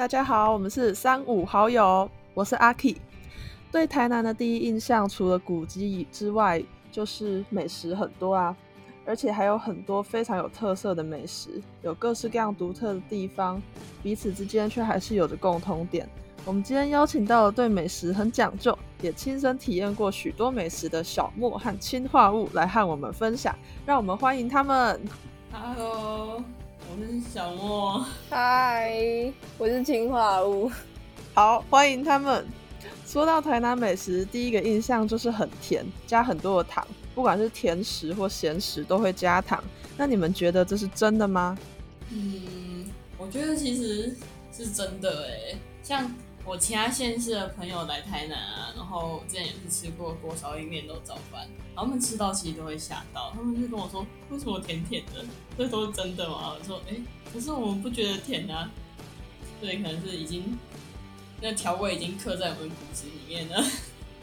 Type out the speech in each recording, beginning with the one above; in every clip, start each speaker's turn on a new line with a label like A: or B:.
A: 大家好，我们是三五好友，我是阿 K。对台南的第一印象，除了古迹之外，就是美食很多啊，而且还有很多非常有特色的美食，有各式各样独特的地方，彼此之间却还是有着共同点。我们今天邀请到了对美食很讲究，也亲身体验过许多美食的小莫和氢化物来和我们分享，让我们欢迎他们。
B: Hello，我是小莫。
C: 嗨，我是氰化物。
A: 好，欢迎他们。说到台南美食，第一个印象就是很甜，加很多的糖，不管是甜食或咸食都会加糖。那你们觉得这是真的吗？
B: 嗯，我觉得其实是真的哎。像我其他县市的朋友来台南啊，然后之前也是吃过锅烧意面、肉燥饭，然后他们吃到其实都会吓到，他们就跟我说：“为什么甜甜的？这都是真的吗？”我说：“哎、可是我们不觉得甜啊，对，可能是已经那调味已经刻在我们骨子里面了。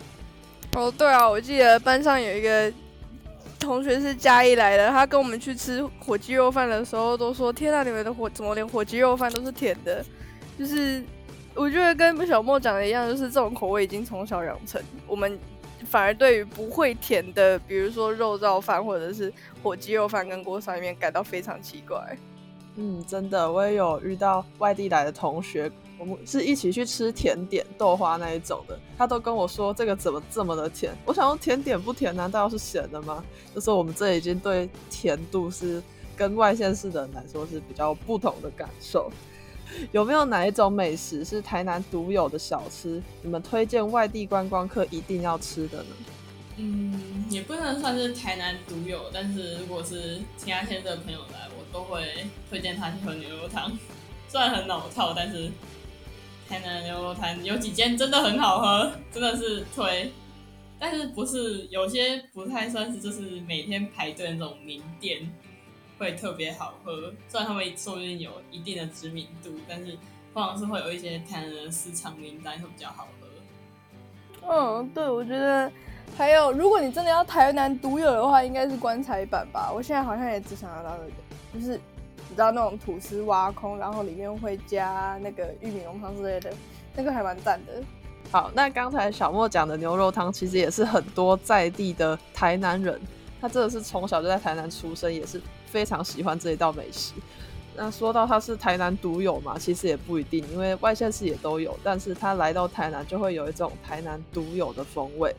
B: ”
C: 哦，对啊，我记得班上有一个同学是嘉义来的，他跟我们去吃火鸡肉饭的时候都说：“天啊，你们的火怎么连火鸡肉饭都是甜的？”就是我觉得跟小莫讲的一样，就是这种口味已经从小养成，我们反而对于不会甜的，比如说肉燥饭或者是火鸡肉饭跟锅烧里面感到非常奇怪。
A: 嗯，真的，我也有遇到外地来的同学，我们是一起去吃甜点豆花那一种的，他都跟我说这个怎么这么的甜。我想说甜点不甜，难道是咸的吗？就是我们这已经对甜度是跟外县市的人来说是比较不同的感受。有没有哪一种美食是台南独有的小吃？你们推荐外地观光客一定要吃的呢？
B: 嗯，也不能算是台南独有，但是如果是其他县市的朋友来，我都会推荐他去喝牛肉汤。虽然很老套，但是台南牛肉汤有几间真的很好喝，真的是推。但是不是有些不太算是就是每天排队那种名店会特别好喝，虽然他们说不定有一定的知名度，但是通常是会有一些台南的私藏名单会比较好喝。
C: 嗯，对，我觉得还有，如果你真的要台南独有的话，应该是棺材板吧。我现在好像也只想要到那个，就是你知道那种吐司挖空，然后里面会加那个玉米浓汤之类的，那个还蛮赞的。
A: 好，那刚才小莫讲的牛肉汤，其实也是很多在地的台南人，他真的是从小就在台南出生，也是非常喜欢这一道美食。那说到它是台南独有嘛，其实也不一定，因为外县市也都有，但是他来到台南就会有一种台南独有的风味。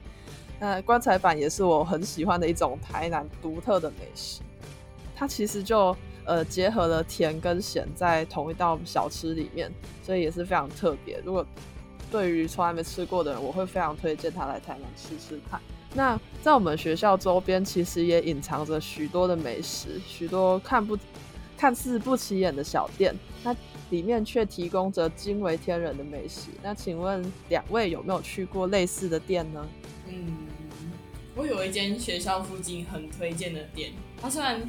A: 那棺材板也是我很喜欢的一种台南独特的美食，它其实就呃结合了甜跟咸在同一道小吃里面，所以也是非常特别。如果对于从来没吃过的人，我会非常推荐他来台南吃吃看。那在我们学校周边，其实也隐藏着许多的美食，许多看不看似不起眼的小店，那里面却提供着惊为天人的美食。那请问两位有没有去过类似的店呢？
B: 嗯，我有一间学校附近很推荐的店，它虽然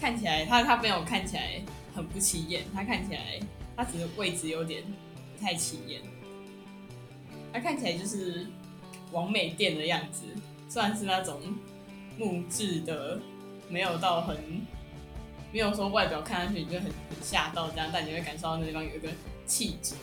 B: 看起来它它没有看起来很不起眼，它看起来它只是位置有点不太起眼，它看起来就是完美店的样子，算是那种木质的，没有到很没有说外表看上去你就很很吓到这样，但你会感受到那地方有一个气质，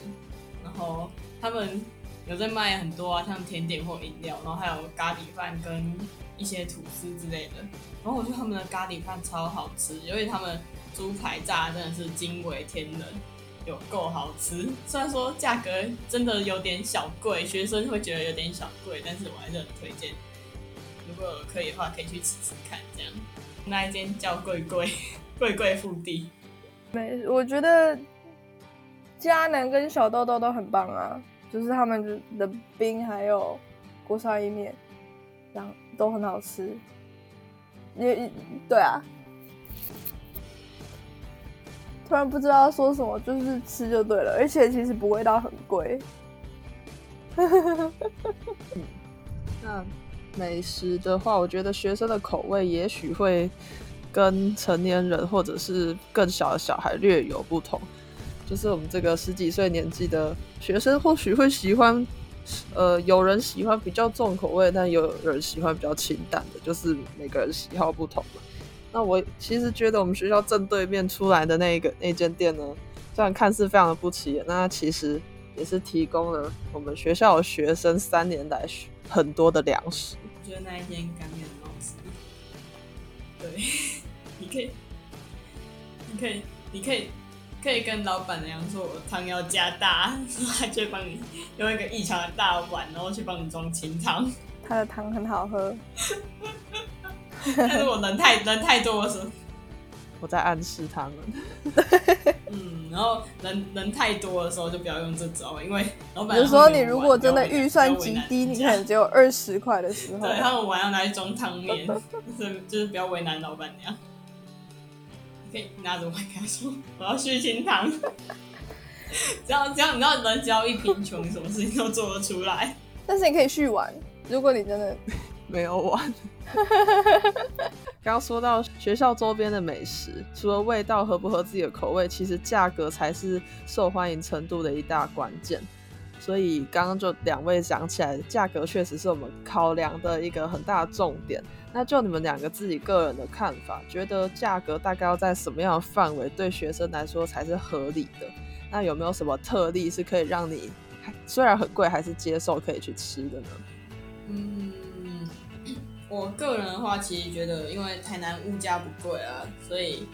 B: 然后他们。有在卖很多啊，像甜点或饮料，然后还有咖喱饭跟一些吐司之类的。然后我觉得他们的咖喱饭超好吃，因为他们猪排炸真的是惊为天人，有够好吃。虽然说价格真的有点小贵，学生会觉得有点小贵，但是我还是很推荐。如果可以的话，可以去吃吃看。这样，那一间叫贵贵 贵贵腹地。
C: 没，我觉得迦南跟小豆豆都很棒啊。就是他们的冰还有锅烧意面，然后都很好吃。也对啊，突然不知道说什么，就是吃就对了，而且其实不味道很贵。
A: 那 美食的话，我觉得学生的口味也许会跟成年人或者是更小的小孩略有不同。就是我们这个十几岁年纪的学生，或许会喜欢，呃，有人喜欢比较重口味，但有人喜欢比较清淡的，就是每个人喜好不同嘛。那我其实觉得我们学校正对面出来的那一个那间店呢，虽然看似非常的不起眼，那其实也是提供了我们学校学生三年来很多的粮食。
B: 我觉得那一天干面很好吃。对，你可以，你可以，你可以，可以跟老板娘说，我汤要加大，然后他就会帮你用一个异常的大碗，然后去帮你装清汤。
C: 他的汤很好喝，
B: 但是我人太人太多的时候，
A: 我在暗示他们。
B: 嗯，然后人人太多的时候就不要用这招，因为老板
C: 有时候你如果真的预算极低，你
B: 人家
C: 可能只有二十块的时候，
B: 对他们碗要拿去装汤面，就是就是不要为难老板娘。你可以拿着碗跟他说我要续清汤，只要只要你知道人只要一贫穷，什么事情都做得出来。
C: 但是你可以续完。如果你真的
A: 没有玩。刚说到学校周边的美食，除了味道合不合自己的口味，其实价格才是受欢迎程度的一大关键。所以刚刚就两位讲起来，价格确实是我们考量的一个很大的重点。那就你们两个自己个人的看法，觉得价格大概要在什么样的范围，对学生来说才是合理的？那有没有什么特例是可以让你虽然很贵，还是接受可以去吃的呢？
B: 嗯，我个人的话，其实觉得，因为台南物价不贵啊，所以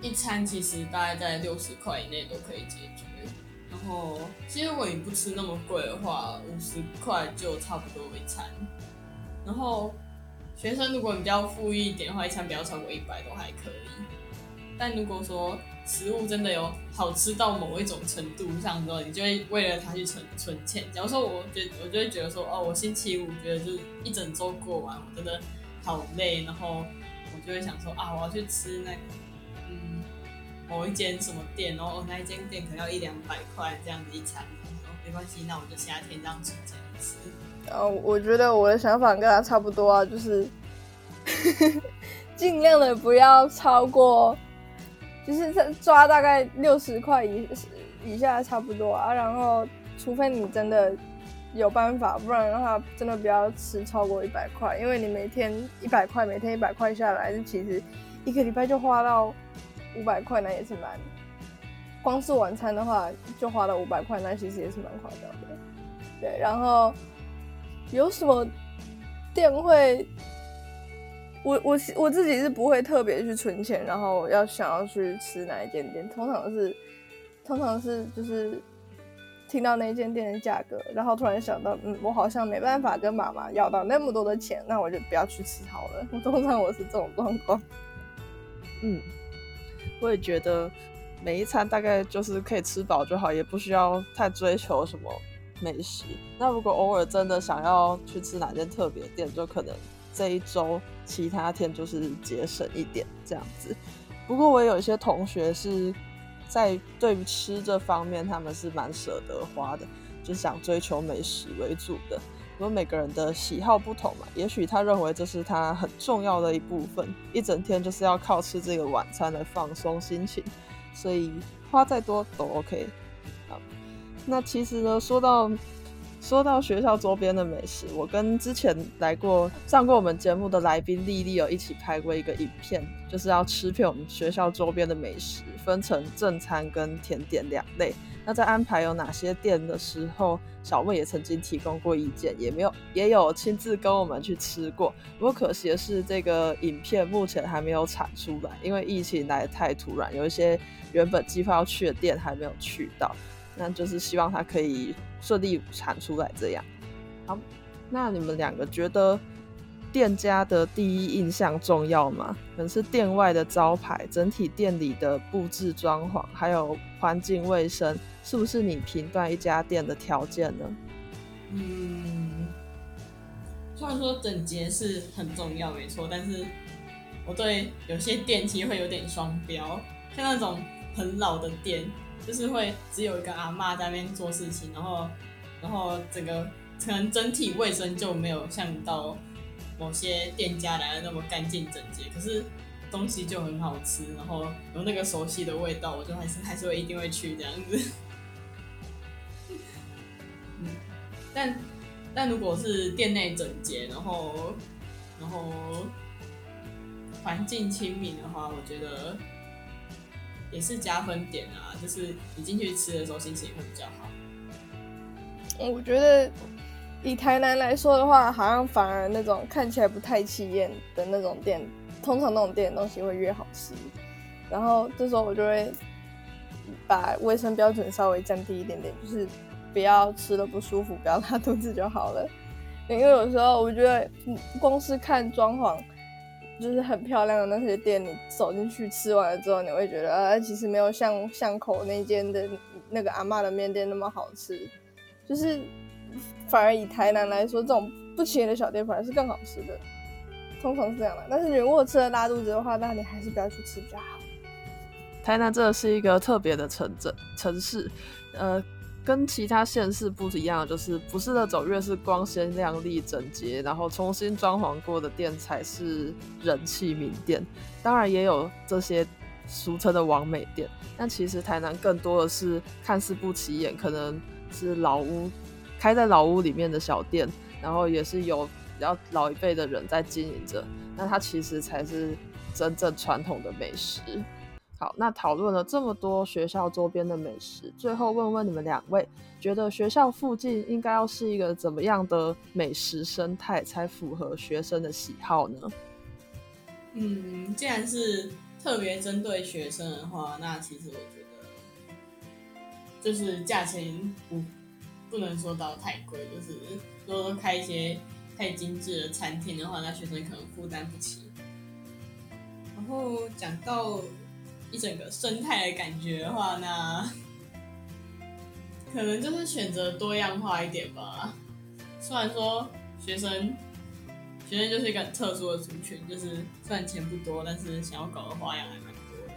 B: 一餐其实大概在六十块以内都可以解决。然后，其实如果你不吃那么贵的话，五十块就差不多一餐。然后，学生如果你比较富裕一点的话，一餐不要超过一百都还可以。但如果说食物真的有好吃到某一种程度上之后，你就会为了它去存存钱。假如说我觉，我就会觉得说，哦，我星期五觉得就是一整周过完，我真的好累，然后我就会想说啊，我要去吃那个，嗯，某一间什么店，然后那一间店可能要一两百块这样子一餐，我说没关系，那我就夏天这样存钱吃。
C: 呃，我觉得我的想法跟他差不多啊，就是 尽量的不要超过，就是在抓大概六十块以以下差不多啊。然后，除非你真的有办法，不然的话，真的不要吃超过一百块，因为你每天一百块，每天一百块下来，其实一个礼拜就花到五百块，那也是蛮。光是晚餐的话，就花了五百块，那其实也是蛮夸张的。对，然后。有什么店会？我我我自己是不会特别去存钱，然后要想要去吃哪一间店。通常是，通常是就是听到那间店的价格，然后突然想到，嗯，我好像没办法跟妈妈要到那么多的钱，那我就不要去吃好了。我 通常我是这种状况。
A: 嗯，我也觉得每一餐大概就是可以吃饱就好，也不需要太追求什么。美食，那如果偶尔真的想要去吃哪间特别店，就可能这一周其他天就是节省一点这样子。不过我有一些同学是在对于吃这方面，他们是蛮舍得花的，就想追求美食为主的。因为每个人的喜好不同嘛，也许他认为这是他很重要的一部分，一整天就是要靠吃这个晚餐来放松心情，所以花再多都 OK。那其实呢，说到说到学校周边的美食，我跟之前来过上过我们节目的来宾丽丽有一起拍过一个影片，就是要吃遍我们学校周边的美食，分成正餐跟甜点两类。那在安排有哪些店的时候，小魏也曾经提供过意见，也没有也有亲自跟我们去吃过。不过可惜的是，这个影片目前还没有产出来，因为疫情来的太突然，有一些原本计划要去的店还没有去到。那就是希望它可以顺利产出来，这样。好，那你们两个觉得店家的第一印象重要吗？可能是店外的招牌、整体店里的布置装潢，还有环境卫生，是不是你评断一家店的条件呢？
B: 嗯，虽然说整洁是很重要，没错，但是我对有些店其实会有点双标，像那种很老的店。就是会只有一个阿妈在那边做事情，然后，然后整个可能整体卫生就没有像到某些店家来的那么干净整洁，可是东西就很好吃，然后有那个熟悉的味道，我就还是还是会一定会去这样子。但但如果是店内整洁，然后然后环境亲民的话，我觉得。也是加分点啊，就是你进去吃的时候心情会比较好。
C: 我觉得以台南来说的话，好像反而那种看起来不太起眼的那种店，通常那种店的东西会越好吃。然后这时候我就会把卫生标准稍微降低一点点，就是不要吃的不舒服，不要拉肚子就好了。因为有时候我觉得，光是看装潢就是很漂亮的那些店，你走进去吃完了之后，你会觉得啊，其实没有像巷口那间的那个阿妈的面店那么好吃。就是反而以台南来说，这种不起眼的小店反而是更好吃的，通常是这样的。但是你如果吃了拉肚子的话，那你还是不要去吃比较好。
A: 台南真的是一个特别的城镇城市，呃，跟其他县市不一样，就是不是那种越是光鲜亮丽、整洁，然后重新装潢过的店才是人气名店。当然也有这些俗称的王美店，但其实台南更多的是看似不起眼，可能是老屋开在老屋里面的小店，然后也是有比较老一辈的人在经营着，那它其实才是真正传统的美食。好，那讨论了这么多学校周边的美食，最后问问你们两位，觉得学校附近应该要是一个怎么样的美食生态，才符合学生的喜好呢？
B: 嗯，既然是特别针对学生的话，那其实我觉得就是价钱不不能说到太贵，就是如果开一些太精致的餐厅的话，那学生可能负担不起。然后讲到。一整个生态的感觉的话，那可能就是选择多样化一点吧。虽然说学生学生就是一个很特殊的族群，就是虽然钱不多，但是想要搞的花样还蛮多的。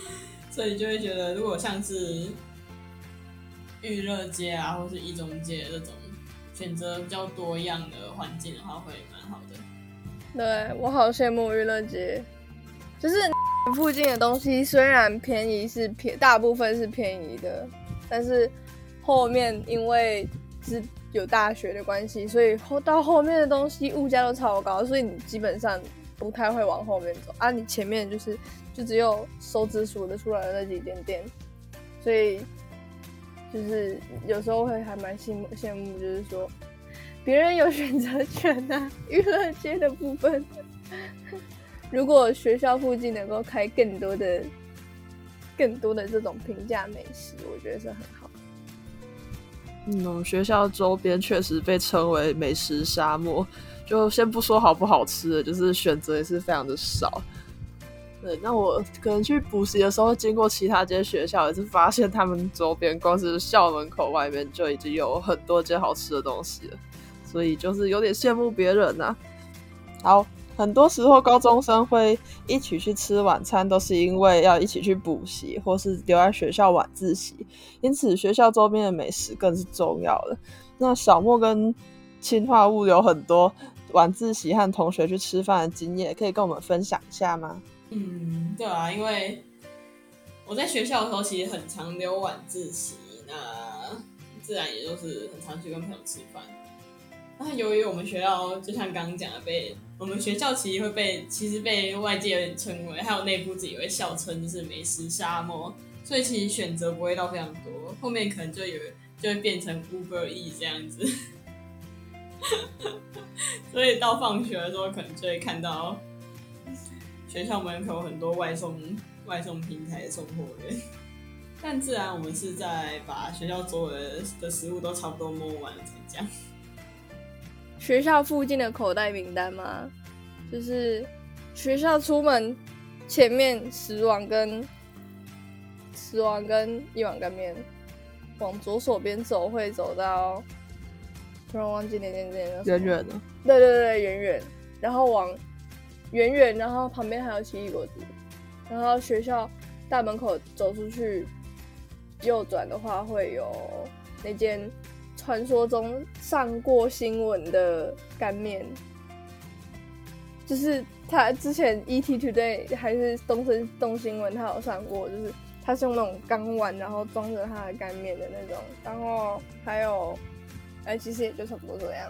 B: 所以就会觉得，如果像是娱乐街啊，或是一中街这种选择比较多样的环境的话，会蛮好的。
C: 对我好羡慕娱乐街。就是 附近的东西虽然便宜是便，大部分是便宜的，但是后面因为是有大学的关系，所以后到后面的东西物价都超高，所以你基本上不太会往后面走啊。你前面就是就只有手指数得出来的那几点店，所以就是有时候会还蛮羡慕羡慕，就是说别人有选择权呐，娱乐街的部分。如果学校附近能够开更多的、更多的这种平价美食，我觉得是很好。
A: 嗯，学校周边确实被称为美食沙漠。就先不说好不好吃的，就是选择也是非常的少。对，那我可能去补习的时候，经过其他间学校，也是发现他们周边光是校门口外面就已经有很多间好吃的东西了，所以就是有点羡慕别人呐。好。很多时候，高中生会一起去吃晚餐，都是因为要一起去补习，或是留在学校晚自习。因此，学校周边的美食更是重要的。那小莫跟清化物有很多晚自习和同学去吃饭的经验，可以跟我们分享一下吗？
B: 嗯，对啊，因为我在学校的时候其实很常留晚自习，那自然也就是很常去跟朋友吃饭。那由于我们学校就像刚刚讲的，被我们学校其实会被其实被外界称为，还有内部自己会笑称就是美食沙漠，所以其实选择不会到非常多，后面可能就有就会变成 Uber E 这样子，所以到放学的时候可能就会看到学校门口很多外送外送平台的送货员，但自然我们是在把学校所有的的食物都差不多摸完了才这样。
C: 学校附近的口袋名单吗？就是学校出门前面十碗跟十碗跟一碗干面，往左手边走会走到，突然忘记那间店了。
A: 远远的。
C: 对对对，远远。然后往远远，然后旁边还有奇异果子。然后学校大门口走出去，右转的话会有那间。传说中上过新闻的干面，就是他之前 ET Today 还是东森东新闻，他有上过，就是他是用那种钢碗，然后装着他的干面的那种，然后还有，哎，其实也就差不多这样。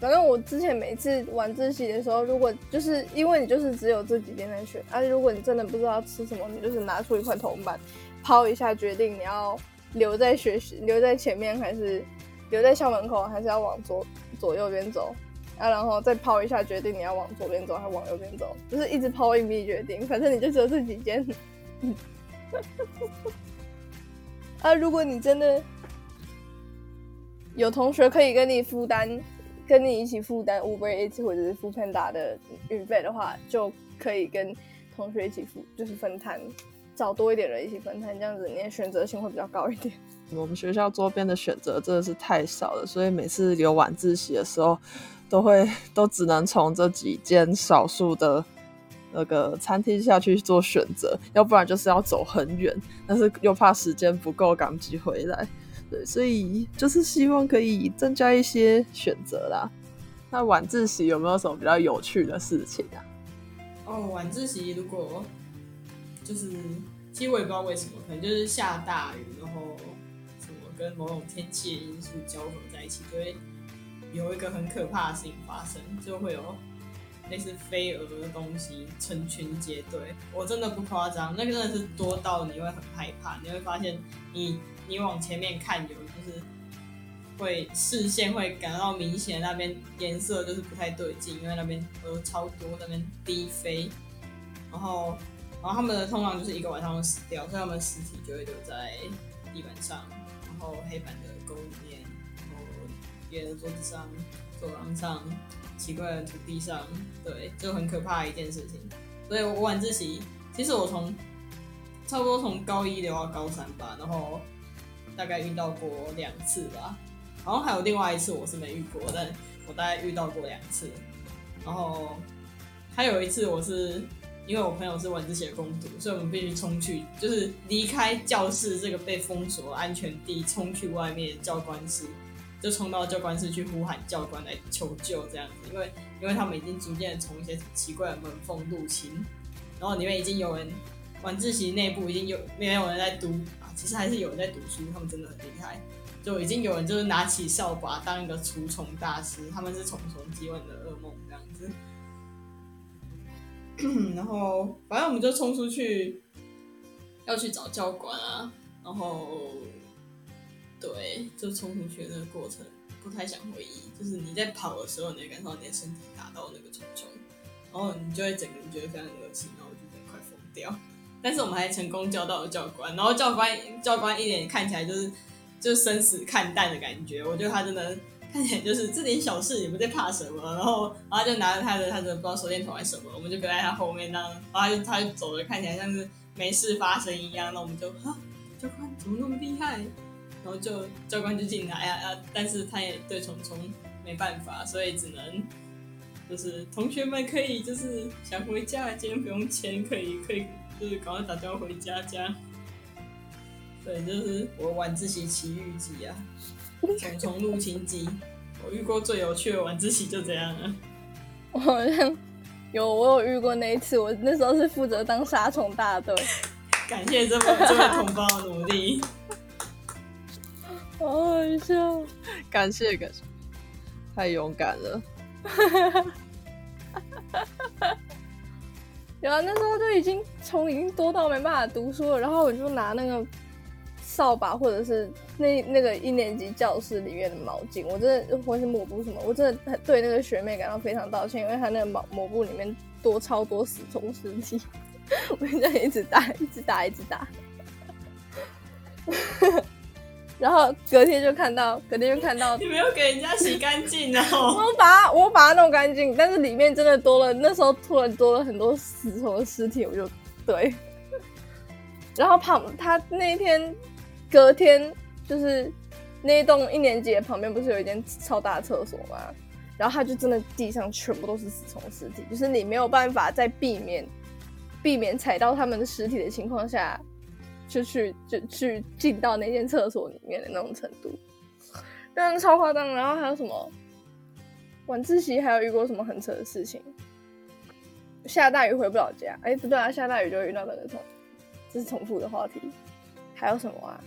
C: 反正我之前每次晚自习的时候，如果就是因为你就是只有这几天在学，而、且如果你真的不知道吃什么，你就是拿出一块铜板，抛一下，决定你要留在学习留在前面，还是留在校门口，还是要往左左右边走。啊，然后再抛一下，决定你要往左边走还是往右边走，就是一直抛硬币决定，反正你就只有这几间。啊，如果你真的有同学可以跟你负担，跟你一起负担 Uber Eats 或者是 Foodpanda 的运费的话，就可以跟同学一起付，就是分摊，找多一点人一起分摊，这样子你的选择性会比较高一点。
A: 我们学校周边的选择真的是太少了，所以每次留晚自习的时候，都会都只能从这几间少数的那个餐厅下去做选择，要不然就是要走很远，但是又怕时间不够赶不及回来，对，所以就是希望可以增加一些选择啦。那晚自习有没有什么比较有趣的事情啊？
B: 哦，晚自习如果就是，其实我也不知道为什么，可能就是下大雨，然后跟某种天气的因素交合在一起，就会有一个很可怕的事情发生，就会有类似飞蛾的东西成群结队。我真的不夸张，那个真的是多到你会很害怕，你会发现你你往前面看有就是。会视线会感到明显，那边颜色就是不太对劲，因为那边蛾超多，那边低飞，然后，然后他们的通常就是一个晚上会死掉，所以他们尸体就会留在地板上，然后黑板的沟里面，然后别的桌子上、走廊上、奇怪的土地上，对，就很可怕的一件事情。所以我晚自习，其实我从差不多从高一留到高三吧，然后大概遇到过两次吧。然后还有另外一次我是没遇过，但我大概遇到过两次。然后还有一次我是因为我朋友是晚自习的攻读，所以我们必须冲去，就是离开教室这个被封锁安全地，冲去外面教官室，就冲到教官室去呼喊教官来求救这样子。因为因为他们已经逐渐从一些奇怪的门缝入侵，然后里面已经有人晚自习内部已经有没有人在读啊，其实还是有人在读书，他们真的很厉害。就已经有人就是拿起扫把当一个除虫大师，他们是虫虫击蚊的噩梦这样子。然后反正我们就冲出去，要去找教官啊。然后对，就冲出去的那个过程不太想回忆，就是你在跑的时候，你会感受到你的身体打到那个虫虫，然后你就会整个人觉得非常恶心，然后就快疯掉。但是我们还成功叫到了教官，然后教官教官一脸看起来就是。就生死看淡的感觉，我觉得他真的看起来就是这点小事也不在怕什么，然后然后就拿着他的他的不知道手电筒还是什么，我们就跟在他后面，那然后他就他就走了，看起来像是没事发生一样，那我们就啊教官怎么那么厉害？然后就教官就进来呀啊，但是他也对虫虫没办法，所以只能就是同学们可以就是想回家，今天不用签，可以可以就是赶快打电话回家这样。对，就是我晚自习奇遇记啊，虫虫入侵记。我遇过最有趣的晚自习就这样了。
C: 我好像有，我有遇过那一次，我那时候是负责当杀虫大队。
B: 感谢这么这位同胞的努力。
C: 好好笑，
A: 感谢感谢，太勇敢了。
C: 有啊，那时候就已经虫已经多到没办法读书了，然后我就拿那个。扫把，或者是那那个一年级教室里面的毛巾，我真的或是抹布什么，我真的对那个学妹感到非常道歉，因为她那个毛抹布里面多超多死虫尸体，我就一直打，一直打，一直打，然后隔天就看到，隔天就看到
B: 你没有给人家洗干净哦，
C: 我把它我把它弄干净，但是里面真的多了，那时候突然多了很多死虫的尸体，我就对，然后旁他那一天。隔天就是那栋一年级旁边不是有一间超大厕所吗？然后他就真的地上全部都是死虫尸体，就是你没有办法在避免避免踩到他们的尸体的情况下，就去就去进到那间厕所里面的那种程度，真的超夸张。然后还有什么晚自习还有遇过什么很扯的事情？下大雨回不了家，哎不对啊，下大雨就遇到那个重，这是重复的话题。还有什么啊？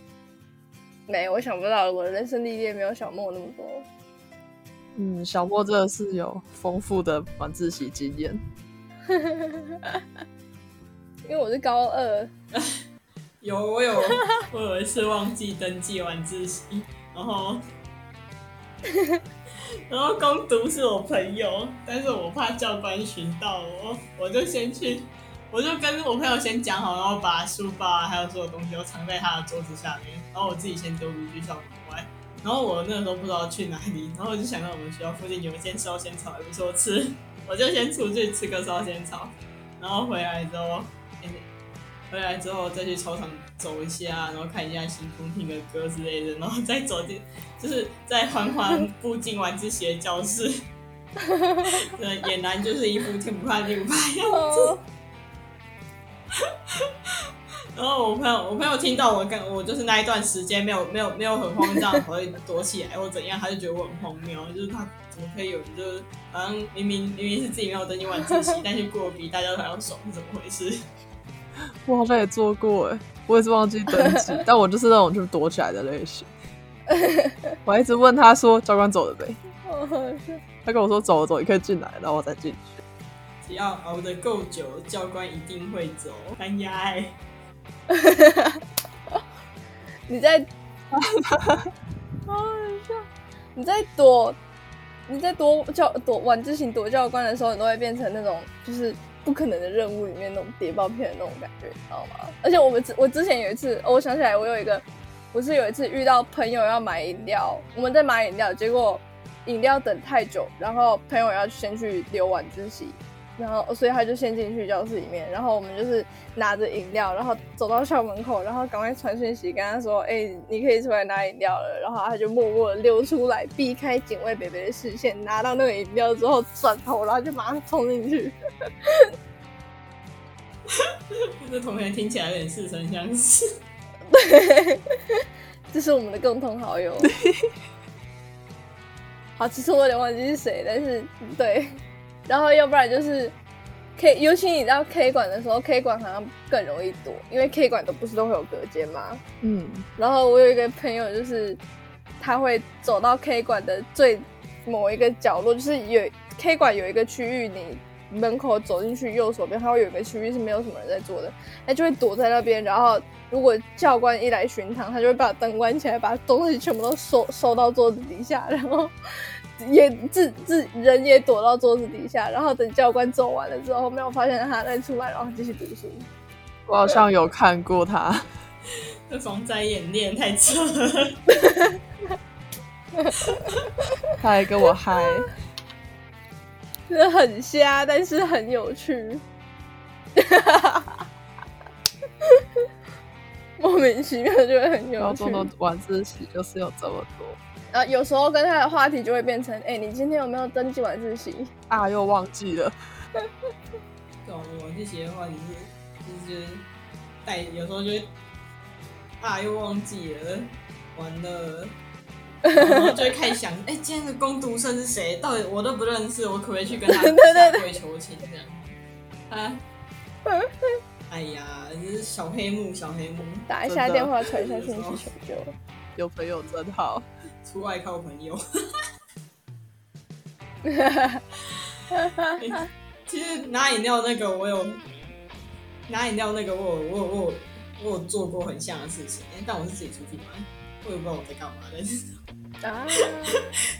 C: 没，我想不到，我的人生历练没有小莫那么多。
A: 嗯，小莫真的是有丰富的晚自习经验。
C: 因为我是高二，
B: 有我有我有一次忘记登记晚自习，然后然后攻读是我朋友，但是我怕教官寻到我，我就先去，我就跟我朋友先讲好，然后把书包啊还有所有东西都藏在他的桌子下面，然后我自己先丢出去校门外。然后我那个时候不知道去哪里，然后我就想到我们学校附近有一间烧仙草还不错吃，我就先出去吃个烧仙草，然后回来之后，回来之后再去操场走一下，然后看一下星空，听个歌之类的，然后再走进，就是再缓缓步进晚自习的教室。对，俨然就是一副天不怕地不怕的样子。然后我朋友，我朋友听到我跟我就是那一段时间没有没有没有很慌张，我会躲起来或怎样，他就觉得我很荒谬，就是他怎么可以有人就是好像明明明明是自己没有登记晚自习，但是过得比大家都还要爽，是怎么回事？
A: 我好像也做过哎，我也是忘记登记，但我就是那种就是躲起来的类型。我还一直问他说教官走了没，
C: 好好笑。
A: 他跟我说走了走，你可以进来，然后我再进去。
B: 只要熬得够久，教官一定会走。哎呀哎，
C: 你在，好好笑。你在躲，你在躲教躲晚自习躲教官的时候，你都会变成那种就是不可能的任务里面那种谍报片的那种感觉，你知道吗？而且我们之我之前有一次，哦我想起来，我有一个，我是有一次遇到朋友要买饮料，我们在买饮料，结果饮料等太久，然后朋友要先去留晚自习，然后所以他就先进去教室里面，然后我们就是拿着饮料，然后走到校门口，然后赶快传讯息跟他说：“哎、你可以出来拿饮料了。”然后他就默默的溜出来，避开警卫北北的视线，拿到那个饮料之后转头，然后就马上冲进去。
B: 这同学听起来有点似曾相识。
C: 对这是我们的共同好友。好，其实我有点忘记是谁，但是对，然后要不然就是 K，尤其你到 K 馆的时候，K 馆好像更容易躲，因为 K 馆都不是都会有隔间吗？
A: 嗯，
C: 然后我有一个朋友，就是他会走到 K 馆的最某一个角落，就是有 K 馆有一个区域，你门口走进去右手边，他会有一个区域是没有什么人在做的，他就会躲在那边。然后如果教官一来巡堂，他就会把灯关起来，把东西全部都收收到桌子底下，然后也自自人也躲到桌子底下。然后等教官走完了之后，没有发现他再出来，然后继续读书。
A: 我好像有看过他。
B: 这防灾演练太扯了。
A: 他还跟我嗨，
C: 真的很瞎，但是很有趣。莫名其妙就会很有趣
A: 高中。的晚自习就是有这么多
C: 然后有时候跟他的话题就会变成：哎、你今天有没有登记晚自习？
A: 啊，又忘记了。
B: 对，我这些的话，你是就是带，有时候就会啊，又忘记了，完了，然后就会开始想，哎、今天的攻读生是谁？到底我都不认识，我可不可以去跟他 求情这样？啊，哎呀，这是小黑幕，小黑幕，
C: 打一下电话，传一下信息 求救。
A: 有朋友真好，
B: 出外靠朋友。其实拿饮料那个我有，拿饮料那个我有我有我有我有做过很像的事情，但我是自己出去买，我也不知道我在干嘛的。
C: 啊，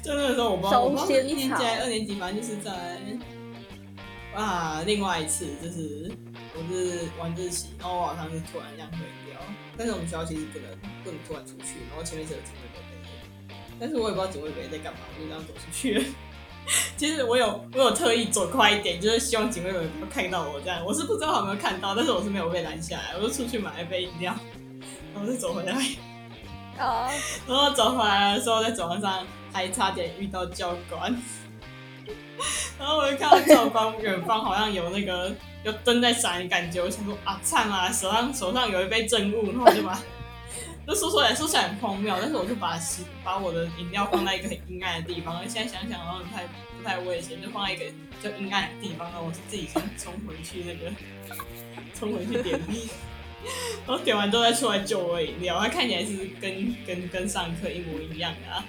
B: 就那个时候我不知道，我不知道一年级
C: 草
B: 还是二年级，反正就是在啊，另外一次就是我是晚自习，然后我好像是突然这样喝饮料，但是我们学校其实不能不能突然出去，然后前面是有警卫北北，但是我也不知道警卫北北在干嘛，我就这样走出去了。其 实我有我有特意走快一点，就是希望警卫们不要看到我这样。我是不知道他有没有看到，但是我是没有被拦下来，我就出去买了一杯饮料，然后再走回来。
C: 啊，
B: 然后走回来的时候，在走廊上还差点遇到教官，然后我就看到教官远方好像有那个有灯在闪的感觉，我想说啊灿啊，手上手上有一杯正物，然后我就把，就说出来说起来很荒谬，但是我就把把我的饮料放在一个很阴暗的地方，现在想想好像不太不太危险，就放在一个就阴暗的地方，然后我自己先冲回去那个 冲回去点名。然后点完之后再出来救我饮料，它看起来是跟跟跟上课一模一样的、啊。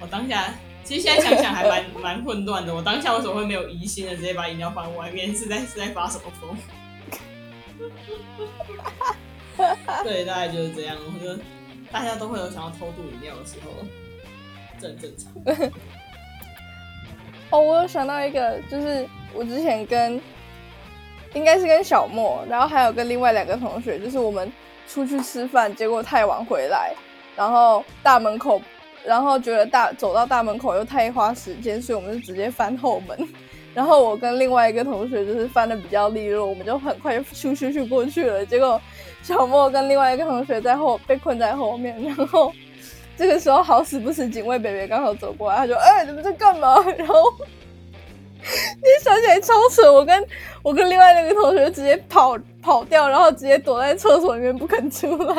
B: 我当下其实现在想想还蛮蛮混乱的。我当下为什么会没有疑心的直接把饮料放外面？是在是在发什么疯？对，大概就是这样。我觉得大家都会有想要偷渡饮料的时候，这很正常。
C: 哦，我有想到一个，就是我之前跟应该是跟小莫，然后还有跟另外两个同学，就是我们出去吃饭，结果太晚回来，然后大门口，然后觉得大走到大门口又太花时间，所以我们就直接翻后门。然后我跟另外一个同学就是翻的比较利落，我们就很快就咻咻咻过去了。结果小莫跟另外一个同学在后被困在后面，然后这个时候好死不死，警卫北北刚好走过来，他就哎你们在干嘛？然后你想起来超扯，我跟我跟另外那个同学直接跑跑掉，然后直接躲在厕所里面不肯出来，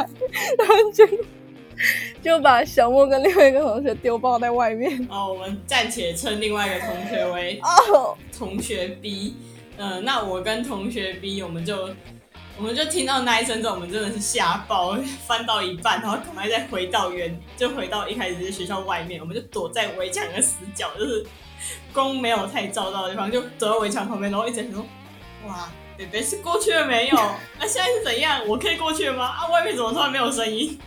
C: 然后就就把小莫跟另外一个同学丢爆在外面。
B: 哦，我们暂且称另外一个同学为
C: 哦，
B: 同学 B。嗯、那我跟同学 B，我们就我们就听到那一声之后，我们真的是吓爆，翻到一半，然后赶快再回到原，就回到一开始在学校外面，我们就躲在围墙的死角，就是光没有太照到的地方，就躲在围墙旁边，然后一直想说，哇，北北是过去了没有？那、现在是怎样？我可以过去了吗？啊，外面怎么突然没有声音？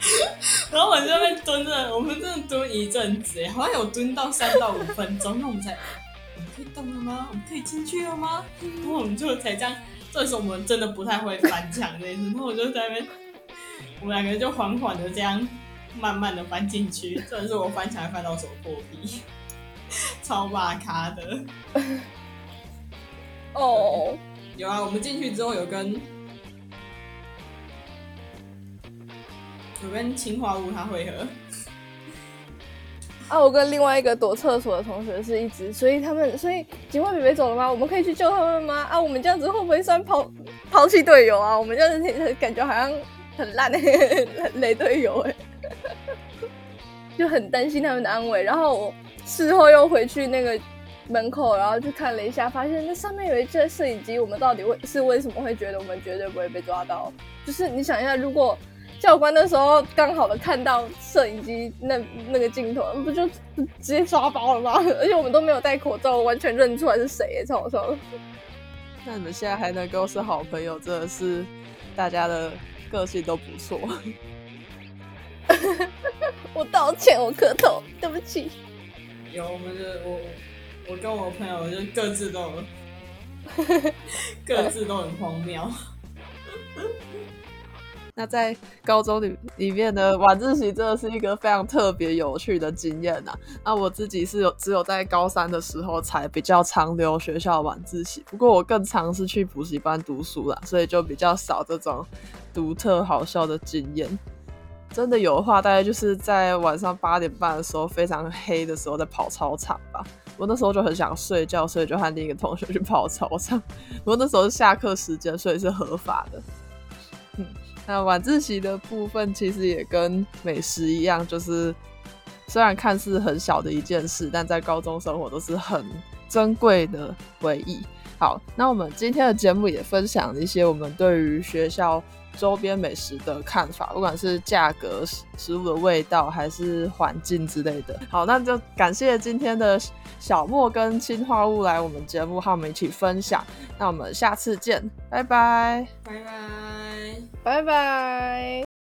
B: 然后我们在那边蹲着，我们真的蹲一阵子，好像有蹲到三到五分钟，那我们才，我们可以动了吗？我们可以进去了吗？然后我们就才这样，这时候我们真的不太会翻墙那次，然后我就在那边，我们两个人就缓缓的这样，慢慢的翻进去，真的是我翻墙翻到手破皮，超霸咖的。
C: 哦，
B: 有啊，我们进去之后有跟我跟氰化物他汇合，
C: 啊，我跟另外一个躲厕所的同学是一直，所以他们，所以警卫北北走了吗？我们可以去救他们吗？啊，我们这样子会不会算抛抛弃队友啊？我们这样子感觉好像很烂欸很 雷队友哎，就很担心他们的安危。然后我事后又回去那个门口，然后去看了一下，发现那上面有一只摄影机。我们到底为是为什么会觉得我们绝对不会被抓到？就是你想一下，如果教官那时候刚好的看到摄影机那那个镜头，不就直接抓包了吗？而且我们都没有戴口罩，完全认出来是谁耶，超好笑。
A: 那你们现在还能够是好朋友，真的是大家的个性都不错。
C: 我道歉，我磕头，对不起。
B: 有我们的我我跟我朋友就各自都有各自都很荒谬。
A: 那在高中里里面呢，晚自习真的是一个非常特别有趣的经验呐、那我自己是有只有在高三的时候才比较常留学校晚自习，不过我更常是去补习班读书啦，所以就比较少这种独特好笑的经验。真的有的话，大概就是在晚上八点半的时候，非常黑的时候，在跑操场吧。我那时候就很想睡觉，所以就和另一个同学去跑操场。不过那时候是下课时间，所以是合法的。嗯，那晚自习的部分其实也跟美食一样，就是虽然看似很小的一件事，但在高中生活都是很珍贵的回忆。好，那我们今天的节目也分享了一些我们对于学校周边美食的看法，不管是价格、食食物的味道，还是环境之类的。好，那就感谢今天的小莫跟氰化物来我们节目和我们一起分享。那我们下次见，拜拜。
B: 拜拜。
C: 拜拜。